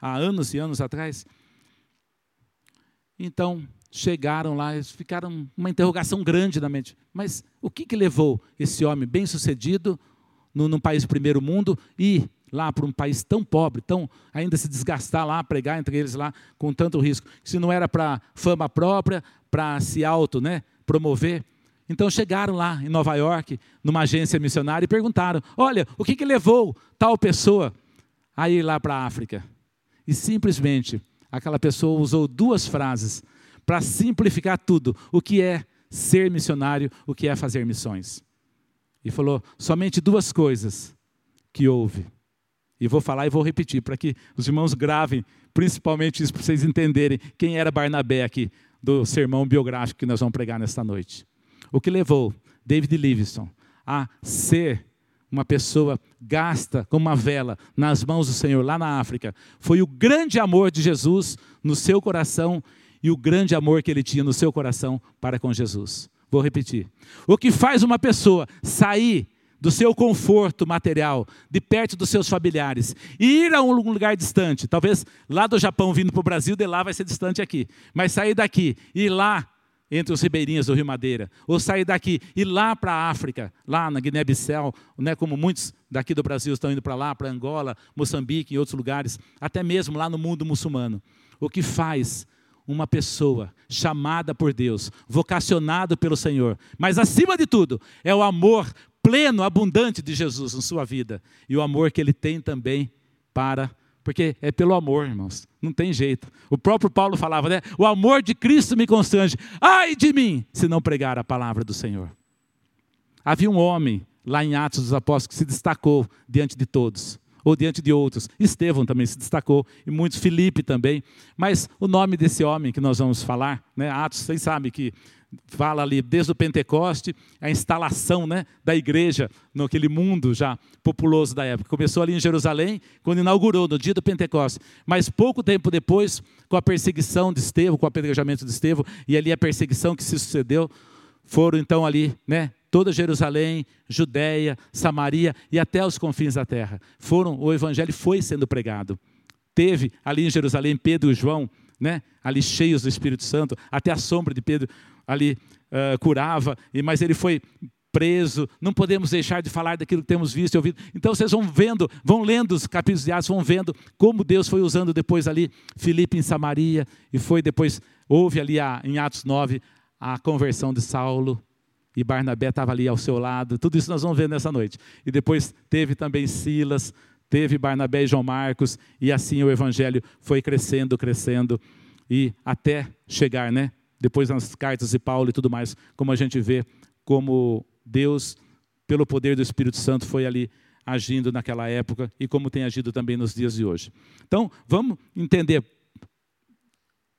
há anos e anos atrás. Então, chegaram lá, eles ficaram uma interrogação grande na mente. Mas o que, que levou esse homem bem-sucedido no, num país primeiro mundo e lá para um país tão pobre, tão ainda se desgastar lá, pregar entre eles lá com tanto risco? Se não era para fama própria, para se auto, né, promover. Então chegaram lá em Nova York, numa agência missionária e perguntaram: "Olha, o que que levou tal pessoa a ir lá para a África?" E simplesmente aquela pessoa usou duas frases para simplificar tudo. O que é ser missionário, o que é fazer missões. E falou somente duas coisas que houve. E vou falar e vou repetir para que os irmãos gravem, principalmente isso para vocês entenderem quem era Barnabé aqui do sermão biográfico que nós vamos pregar nesta noite. O que levou David Livingstone a ser uma pessoa gasta como uma vela nas mãos do Senhor lá na África foi o grande amor de Jesus no seu coração e o grande amor que ele tinha no seu coração para com Jesus. Vou repetir. O que faz uma pessoa sair do seu conforto material, de perto dos seus familiares, e ir a um lugar distante, talvez lá do Japão vindo para o Brasil, de lá vai ser distante aqui, mas sair daqui e ir lá entre os ribeirinhos do Rio Madeira, ou sair daqui e lá para a África, lá na Guiné-Bissau, né, como muitos daqui do Brasil estão indo para lá, para Angola, Moçambique e outros lugares, até mesmo lá no mundo muçulmano. O que faz uma pessoa chamada por Deus, vocacionado pelo Senhor, mas acima de tudo, é o amor pleno, abundante de Jesus em sua vida e o amor que ele tem também para porque é pelo amor, irmãos, não tem jeito. O próprio Paulo falava, né? O amor de Cristo me constrange. Ai de mim, se não pregar a palavra do Senhor. Havia um homem lá em Atos dos Apóstolos que se destacou diante de todos ou diante de outros. Estevão também se destacou, e muitos, Filipe também. Mas o nome desse homem que nós vamos falar, né, Atos, vocês sabem que fala ali desde o Pentecoste, a instalação né, da igreja naquele mundo já populoso da época. Começou ali em Jerusalém, quando inaugurou, no dia do Pentecoste. Mas pouco tempo depois, com a perseguição de Estevão, com o apedrejamento de Estevão, e ali a perseguição que se sucedeu, foram então ali, né, toda Jerusalém, Judéia, Samaria e até os confins da terra. Foram, o evangelho foi sendo pregado. Teve ali em Jerusalém Pedro e João, né, ali cheios do Espírito Santo, até a sombra de Pedro ali uh, curava, mas ele foi preso, não podemos deixar de falar daquilo que temos visto e ouvido. Então vocês vão vendo, vão lendo os capítulos de Atos, vão vendo como Deus foi usando depois ali Filipe em Samaria, e foi depois, houve ali a, em Atos 9 a conversão de Saulo, e Barnabé estava ali ao seu lado. Tudo isso nós vamos ver nessa noite. E depois teve também Silas, teve Barnabé e João Marcos, e assim o evangelho foi crescendo, crescendo, e até chegar, né? Depois nas cartas de Paulo e tudo mais, como a gente vê como Deus, pelo poder do Espírito Santo, foi ali agindo naquela época e como tem agido também nos dias de hoje. Então, vamos entender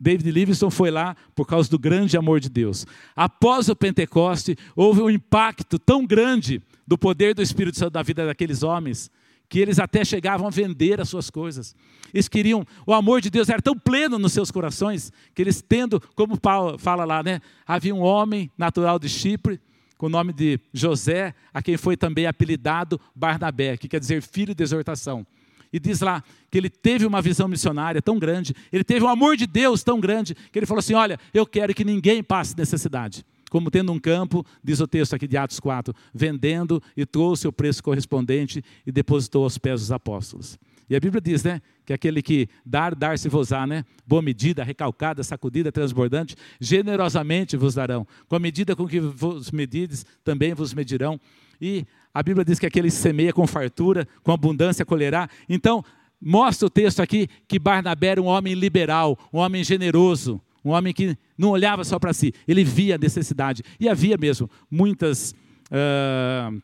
David Livingstone foi lá por causa do grande amor de Deus. Após o Pentecoste, houve um impacto tão grande do poder do Espírito Santo na vida daqueles homens, que eles até chegavam a vender as suas coisas. Eles queriam, o amor de Deus era tão pleno nos seus corações, que eles tendo, como Paulo fala lá, né? Havia um homem natural de Chipre, com o nome de José, a quem foi também apelidado Barnabé, que quer dizer filho de exortação. E diz lá que ele teve uma visão missionária tão grande, ele teve um amor de Deus tão grande, que ele falou assim: Olha, eu quero que ninguém passe necessidade. Como tendo um campo, diz o texto aqui de Atos 4, vendendo e trouxe o preço correspondente e depositou aos pés dos apóstolos. E a Bíblia diz, né, que aquele que dar, dar-se-vos-á, né, boa medida, recalcada, sacudida, transbordante, generosamente vos darão. Com a medida com que vos medides, também vos medirão. E a Bíblia diz que aquele que semeia com fartura, com abundância colherá. Então, mostra o texto aqui que Barnabé era um homem liberal, um homem generoso, um homem que não olhava só para si, ele via a necessidade. E havia mesmo muitas uh,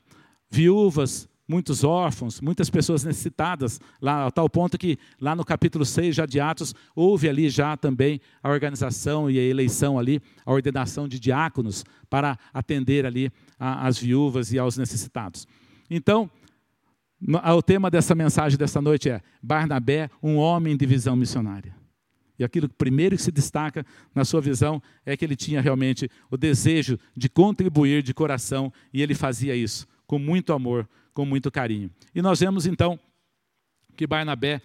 viúvas, muitos órfãos, muitas pessoas necessitadas, lá, a tal ponto que lá no capítulo 6 já de Atos, houve ali já também a organização e a eleição ali, a ordenação de diáconos para atender ali as viúvas e aos necessitados. Então, o tema dessa mensagem dessa noite é Barnabé, um homem de visão missionária. E aquilo primeiro que se destaca na sua visão é que ele tinha realmente o desejo de contribuir de coração e ele fazia isso com muito amor, com muito carinho. E nós vemos então que Barnabé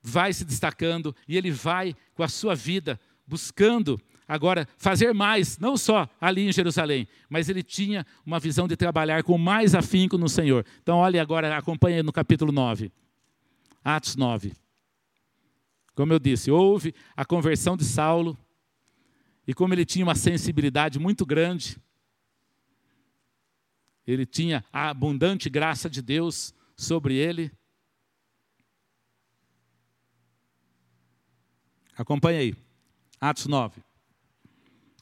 vai se destacando e ele vai com a sua vida buscando agora fazer mais, não só ali em Jerusalém, mas ele tinha uma visão de trabalhar com mais afinco no Senhor. Então, olhe agora, acompanhe no capítulo 9, Atos 9. Como eu disse, houve a conversão de Saulo, e como ele tinha uma sensibilidade muito grande, ele tinha a abundante graça de Deus sobre ele. Acompanhe aí, Atos 9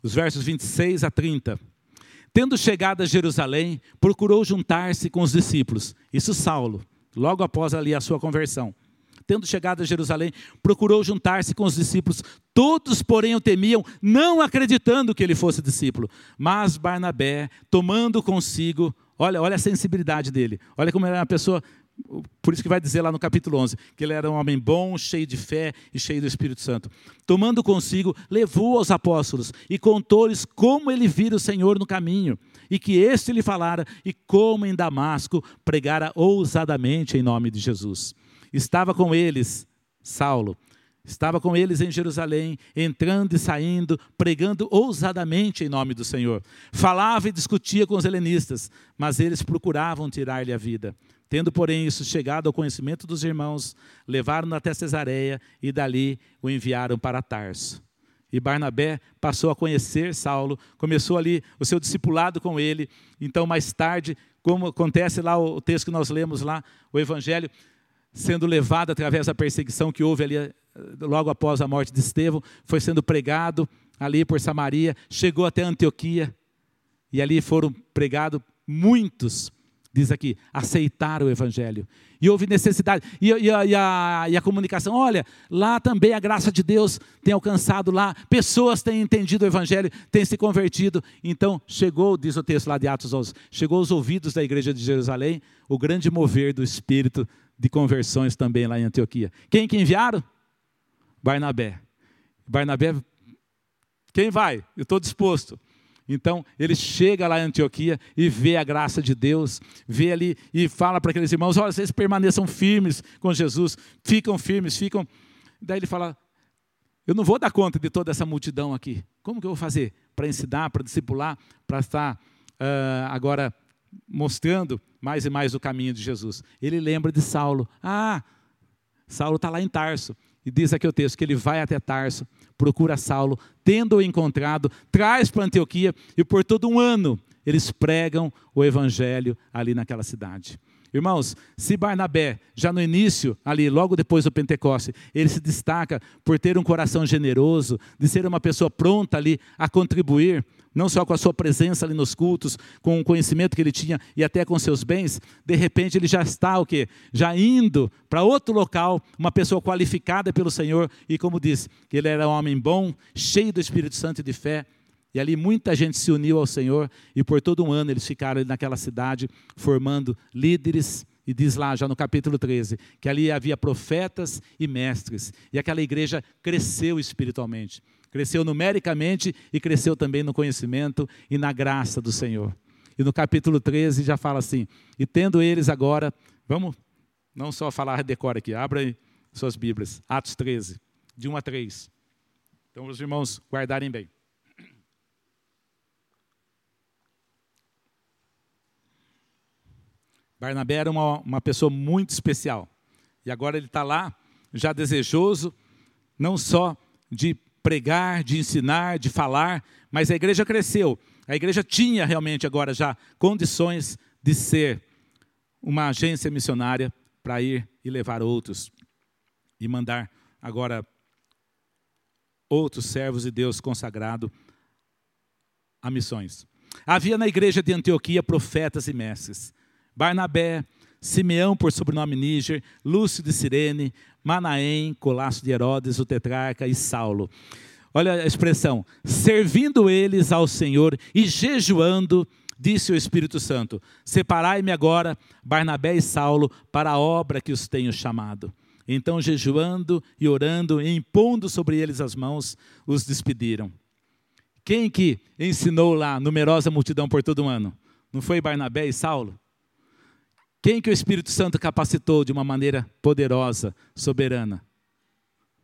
os versos 26 a 30. Tendo chegado a Jerusalém, procurou juntar-se com os discípulos. Isso Saulo, logo após ali a sua conversão. Tendo chegado a Jerusalém, procurou juntar-se com os discípulos. Todos, porém, o temiam, não acreditando que ele fosse discípulo. Mas Barnabé, tomando consigo, olha, olha a sensibilidade dele. Olha como era uma pessoa por isso que vai dizer lá no capítulo 11, que ele era um homem bom, cheio de fé e cheio do Espírito Santo. Tomando consigo, levou aos apóstolos e contou-lhes como ele vira o Senhor no caminho, e que este lhe falara, e como em Damasco pregara ousadamente em nome de Jesus. Estava com eles Saulo, Estava com eles em Jerusalém, entrando e saindo, pregando ousadamente em nome do Senhor. Falava e discutia com os helenistas, mas eles procuravam tirar-lhe a vida. Tendo, porém, isso chegado ao conhecimento dos irmãos, levaram-no até Cesareia e dali o enviaram para Tarso. E Barnabé passou a conhecer Saulo, começou ali o seu discipulado com ele. Então, mais tarde, como acontece lá o texto que nós lemos lá, o Evangelho, sendo levado através da perseguição que houve ali eh, logo após a morte de Estevão, foi sendo pregado ali por Samaria, chegou até Antioquia, e ali foram pregados muitos diz aqui, aceitar o Evangelho. E houve necessidade. E, e, a, e, a, e, a, comunicação, olha, lá também a graça de Deus tem alcançado lá, pessoas têm entendido o Evangelho, têm se convertido. Então, chegou, diz o texto lá de Atos 11, chegou aos ouvidos da igreja de Jerusalém o grande mover do Espírito de conversões também lá em Antioquia. Quem que enviaram? Barnabé. Barnabé, quem vai? Eu estou disposto. Então, ele chega lá em Antioquia e vê a graça de Deus, vê ali e fala para aqueles irmãos: olha, vocês permaneçam firmes com Jesus, ficam firmes, ficam. Daí ele fala: eu não vou dar conta de toda essa multidão aqui. Como que eu vou fazer para ensinar, para discipular, para estar uh, agora mostrando mais e mais o caminho de Jesus? Ele lembra de Saulo. Ah, Saulo está lá em Tarso. E diz aqui o texto que ele vai até Tarso, procura Saulo, tendo-o encontrado, traz para Antioquia e por todo um ano eles pregam o evangelho ali naquela cidade. Irmãos, se Barnabé, já no início, ali, logo depois do Pentecoste, ele se destaca por ter um coração generoso, de ser uma pessoa pronta ali a contribuir, não só com a sua presença ali nos cultos, com o conhecimento que ele tinha e até com seus bens, de repente ele já está o quê? Já indo para outro local, uma pessoa qualificada pelo Senhor, e como diz, que ele era um homem bom, cheio do Espírito Santo e de fé, e ali muita gente se uniu ao Senhor, e por todo um ano eles ficaram naquela cidade, formando líderes, e diz lá, já no capítulo 13, que ali havia profetas e mestres, e aquela igreja cresceu espiritualmente. Cresceu numericamente e cresceu também no conhecimento e na graça do Senhor. E no capítulo 13 já fala assim: E tendo eles agora, vamos não só falar decora aqui, abra aí suas Bíblias, Atos 13, de 1 a 3. Então, os irmãos guardarem bem. Barnabé era uma, uma pessoa muito especial. E agora ele está lá, já desejoso, não só de pregar, de ensinar, de falar, mas a igreja cresceu. A igreja tinha realmente agora já condições de ser uma agência missionária para ir e levar outros e mandar agora outros servos de Deus consagrado a missões. Havia na igreja de Antioquia profetas e mestres. Barnabé, Simeão por sobrenome Níger, Lúcio de Cirene, Manaém, Colasso de Herodes, o tetrarca e Saulo. Olha a expressão, servindo eles ao Senhor e jejuando, disse o Espírito Santo: Separai-me agora, Barnabé e Saulo, para a obra que os tenho chamado. Então, jejuando e orando e impondo sobre eles as mãos, os despediram. Quem que ensinou lá numerosa multidão por todo o ano? Não foi Barnabé e Saulo? Quem que o Espírito Santo capacitou de uma maneira poderosa, soberana?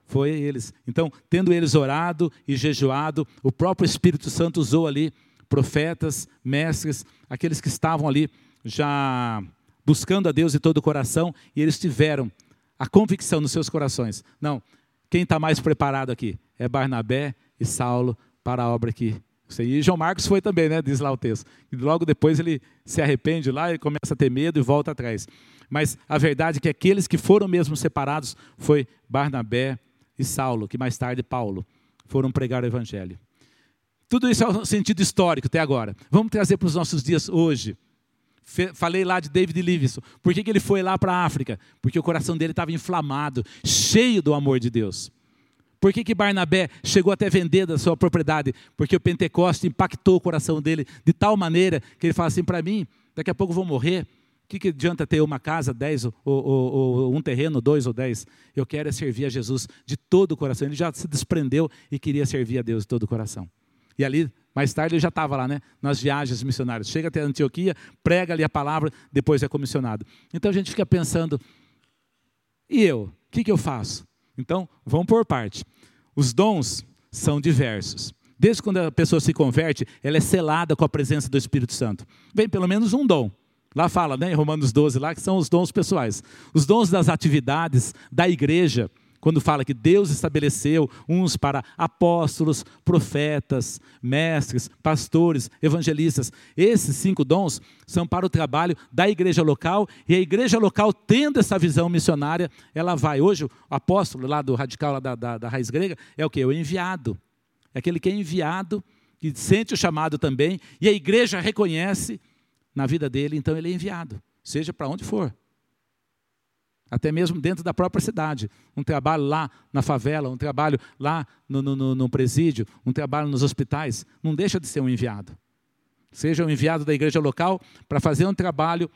Foi eles. Então, tendo eles orado e jejuado, o próprio Espírito Santo usou ali profetas, mestres, aqueles que estavam ali já buscando a Deus de todo o coração, e eles tiveram a convicção nos seus corações. Não, quem está mais preparado aqui é Barnabé e Saulo para a obra que e João Marcos foi também, né? Diz lá o texto. E logo depois ele se arrepende lá e começa a ter medo e volta atrás. Mas a verdade é que aqueles que foram mesmo separados foi Barnabé e Saulo, que mais tarde Paulo foram pregar o evangelho. Tudo isso é um sentido histórico até agora. Vamos trazer para os nossos dias hoje. Falei lá de David Livingstone. Por que, que ele foi lá para a África? Porque o coração dele estava inflamado, cheio do amor de Deus. Por que, que Barnabé chegou até vender da sua propriedade? Porque o Pentecoste impactou o coração dele de tal maneira que ele fala assim: para mim, daqui a pouco vou morrer. O que, que adianta ter uma casa, dez, ou, ou, ou, um terreno, dois ou dez? Eu quero é servir a Jesus de todo o coração. Ele já se desprendeu e queria servir a Deus de todo o coração. E ali, mais tarde, ele já estava lá, né? Nas viagens missionárias. Chega até Antioquia, prega ali a palavra, depois é comissionado. Então a gente fica pensando, e eu? O que, que eu faço? Então, vamos por parte. Os dons são diversos. Desde quando a pessoa se converte, ela é selada com a presença do Espírito Santo. Vem pelo menos um dom. Lá fala, né, em Romanos 12, lá, que são os dons pessoais. Os dons das atividades da igreja, quando fala que Deus estabeleceu uns para apóstolos, profetas, mestres, pastores, evangelistas. Esses cinco dons são para o trabalho da igreja local, e a igreja local, tendo essa visão missionária, ela vai. Hoje, o apóstolo lá do radical, lá da, da, da raiz grega, é o que? O enviado. É aquele que é enviado, que sente o chamado também, e a igreja reconhece na vida dele, então ele é enviado, seja para onde for até mesmo dentro da própria cidade. Um trabalho lá na favela, um trabalho lá no, no, no, presídio, um trabalho nos hospitais, não deixa de ser um enviado. Seja um enviado da igreja local para fazer um trabalho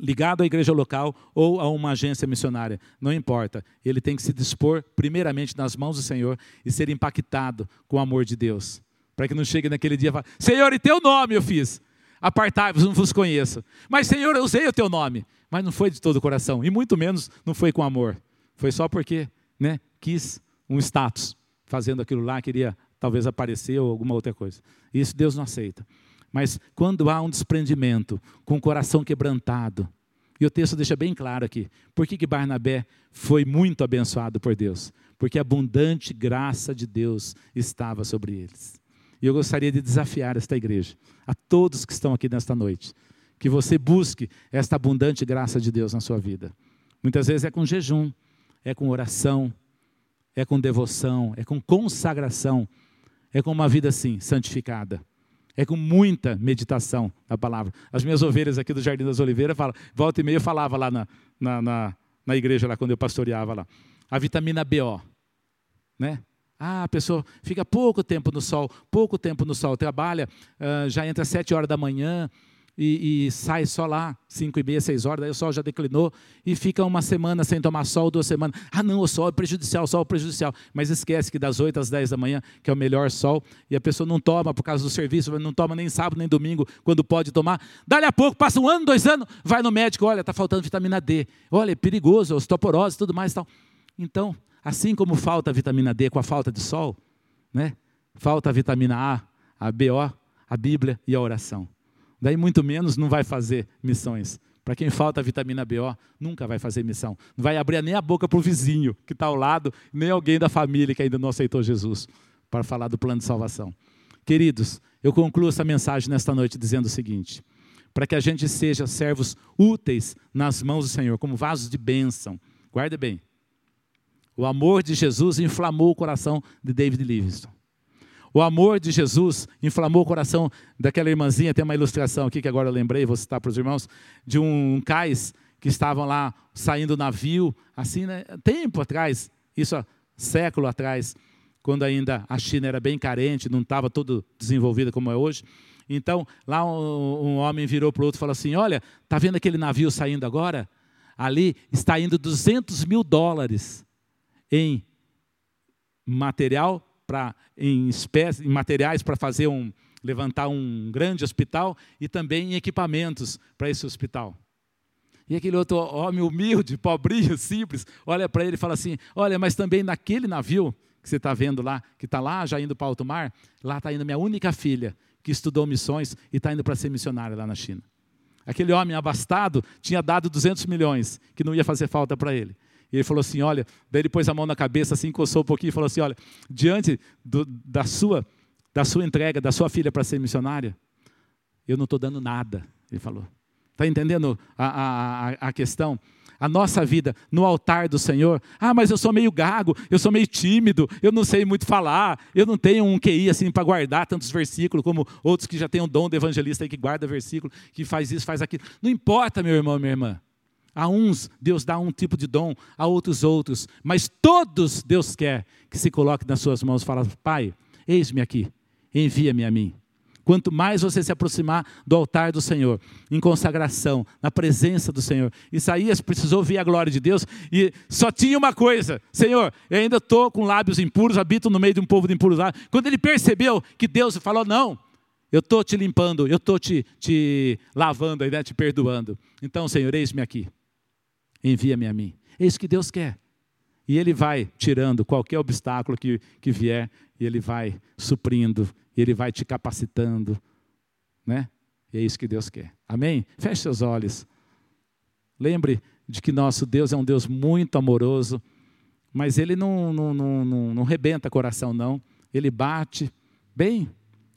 ligado à igreja local ou a uma agência missionária, não importa. Ele tem que se dispor primeiramente nas mãos do Senhor e ser impactado com o amor de Deus. Para que não chegue naquele dia e fale, Senhor, e teu nome eu fiz. Apartai-vos, não vos conheço. Mas, Senhor, eu usei o teu nome. Mas não foi de todo o coração. E muito menos não foi com amor. Foi só porque né, quis um status. Fazendo aquilo lá, queria talvez aparecer ou alguma outra coisa. Isso Deus não aceita. Mas quando há um desprendimento, com o coração quebrantado, e o texto deixa bem claro aqui, por que, que Barnabé foi muito abençoado por Deus? Porque a abundante graça de Deus estava sobre eles. E eu gostaria de desafiar esta igreja, a todos que estão aqui nesta noite, que você busque esta abundante graça de Deus na sua vida. Muitas vezes é com jejum, é com oração, é com devoção, é com consagração, é com uma vida assim, santificada. É com muita meditação na palavra. As minhas ovelhas aqui do Jardim das Oliveiras falam, volta e meia eu falava lá na, na, na, na igreja, lá quando eu pastoreava lá. A vitamina BO, né? Ah, a pessoa fica pouco tempo no sol, pouco tempo no sol, trabalha, uh, já entra às sete horas da manhã e, e, sai só lá, cinco e meia, seis horas, daí o sol já declinou e fica uma semana sem tomar sol, duas semanas. Ah, não, o sol é prejudicial, o sol é prejudicial. Mas esquece que das oito às dez da manhã, que é o melhor sol, e a pessoa não toma por causa do serviço, não toma nem sábado nem domingo, quando pode tomar. Dali a pouco, passa um ano, dois anos, vai no médico, olha, está faltando vitamina D. Olha, é perigoso, osteoporose, tudo mais e tal. Então, Assim como falta a vitamina D com a falta de sol, né? falta a vitamina A, a BO, a Bíblia e a oração. Daí, muito menos, não vai fazer missões. Para quem falta a vitamina BO, nunca vai fazer missão. Não vai abrir nem a boca para o vizinho que está ao lado, nem alguém da família que ainda não aceitou Jesus para falar do plano de salvação. Queridos, eu concluo essa mensagem nesta noite dizendo o seguinte: para que a gente seja servos úteis nas mãos do Senhor, como vasos de bênção. Guarde bem, o amor de Jesus inflamou o coração de David Livingstone. O amor de Jesus inflamou o coração daquela irmãzinha. Tem uma ilustração aqui que agora eu lembrei, vou citar para os irmãos, de um cais que estavam lá saindo do navio, assim, né, tempo atrás, isso há século atrás, quando ainda a China era bem carente, não estava todo desenvolvida como é hoje. Então, lá um, um homem virou para o outro e falou assim: Olha, está vendo aquele navio saindo agora? Ali está indo 200 mil dólares em material para em, espécie, em materiais para fazer um levantar um grande hospital e também em equipamentos para esse hospital. E aquele outro homem humilde, pobrinho, simples, olha para ele e fala assim: Olha, mas também naquele navio que você está vendo lá, que está lá já indo para alto mar, lá está indo minha única filha, que estudou missões e está indo para ser missionária lá na China. Aquele homem abastado tinha dado 200 milhões, que não ia fazer falta para ele. E ele falou assim: Olha, daí ele pôs a mão na cabeça, assim, coçou um pouquinho e falou assim: Olha, diante do, da, sua, da sua entrega, da sua filha para ser missionária, eu não estou dando nada. Ele falou. Está entendendo a, a, a questão? A nossa vida no altar do Senhor. Ah, mas eu sou meio gago, eu sou meio tímido, eu não sei muito falar, eu não tenho um QI assim para guardar tantos versículos como outros que já têm um dom de evangelista aí que guarda versículo, que faz isso, faz aquilo. Não importa, meu irmão, minha irmã. A uns Deus dá um tipo de dom, a outros outros, mas todos Deus quer que se coloque nas suas mãos e fala: Pai, eis-me aqui, envia-me a mim. Quanto mais você se aproximar do altar do Senhor, em consagração, na presença do Senhor. Isaías precisou ver a glória de Deus e só tinha uma coisa: Senhor, eu ainda estou com lábios impuros, habito no meio de um povo de impuros. Quando ele percebeu que Deus falou: Não, eu estou te limpando, eu estou te, te lavando, né, te perdoando. Então, Senhor, eis-me aqui, envia-me a mim. É isso que Deus quer. E Ele vai tirando qualquer obstáculo que, que vier, e Ele vai suprindo e Ele vai te capacitando, né? E é isso que Deus quer. Amém? Feche seus olhos. Lembre de que nosso Deus é um Deus muito amoroso, mas Ele não, não, não, não, não rebenta coração, não. Ele bate bem,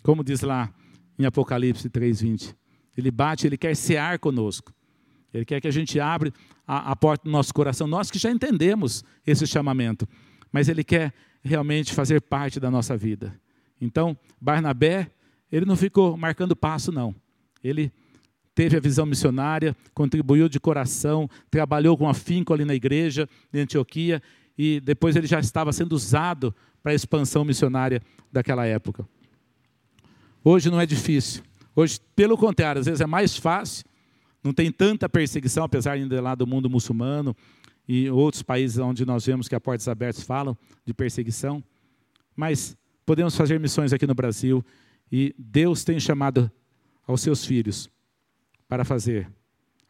como diz lá em Apocalipse 3,20. Ele bate, Ele quer cear conosco. Ele quer que a gente abra a, a porta do nosso coração. Nós que já entendemos esse chamamento, mas Ele quer realmente fazer parte da nossa vida. Então, Barnabé, ele não ficou marcando passo, não. Ele teve a visão missionária, contribuiu de coração, trabalhou com afinco ali na igreja de Antioquia e depois ele já estava sendo usado para a expansão missionária daquela época. Hoje não é difícil. Hoje, pelo contrário, às vezes é mais fácil, não tem tanta perseguição, apesar ainda lá do mundo muçulmano e outros países onde nós vemos que a Portas Abertas falam de perseguição, mas podemos fazer missões aqui no Brasil e Deus tem chamado aos seus filhos para fazer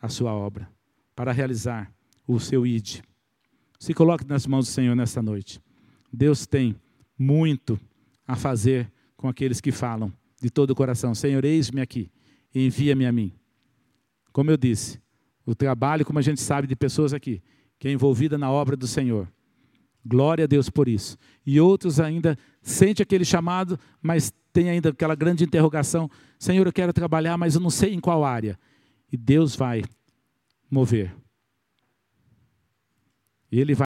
a sua obra, para realizar o seu ID. Se coloque nas mãos do Senhor nesta noite. Deus tem muito a fazer com aqueles que falam de todo o coração: Senhor, eis-me aqui, envia-me a mim. Como eu disse, o trabalho, como a gente sabe de pessoas aqui, que é envolvida na obra do Senhor, Glória a Deus por isso. E outros ainda sente aquele chamado, mas tem ainda aquela grande interrogação: Senhor, eu quero trabalhar, mas eu não sei em qual área. E Deus vai mover. Ele vai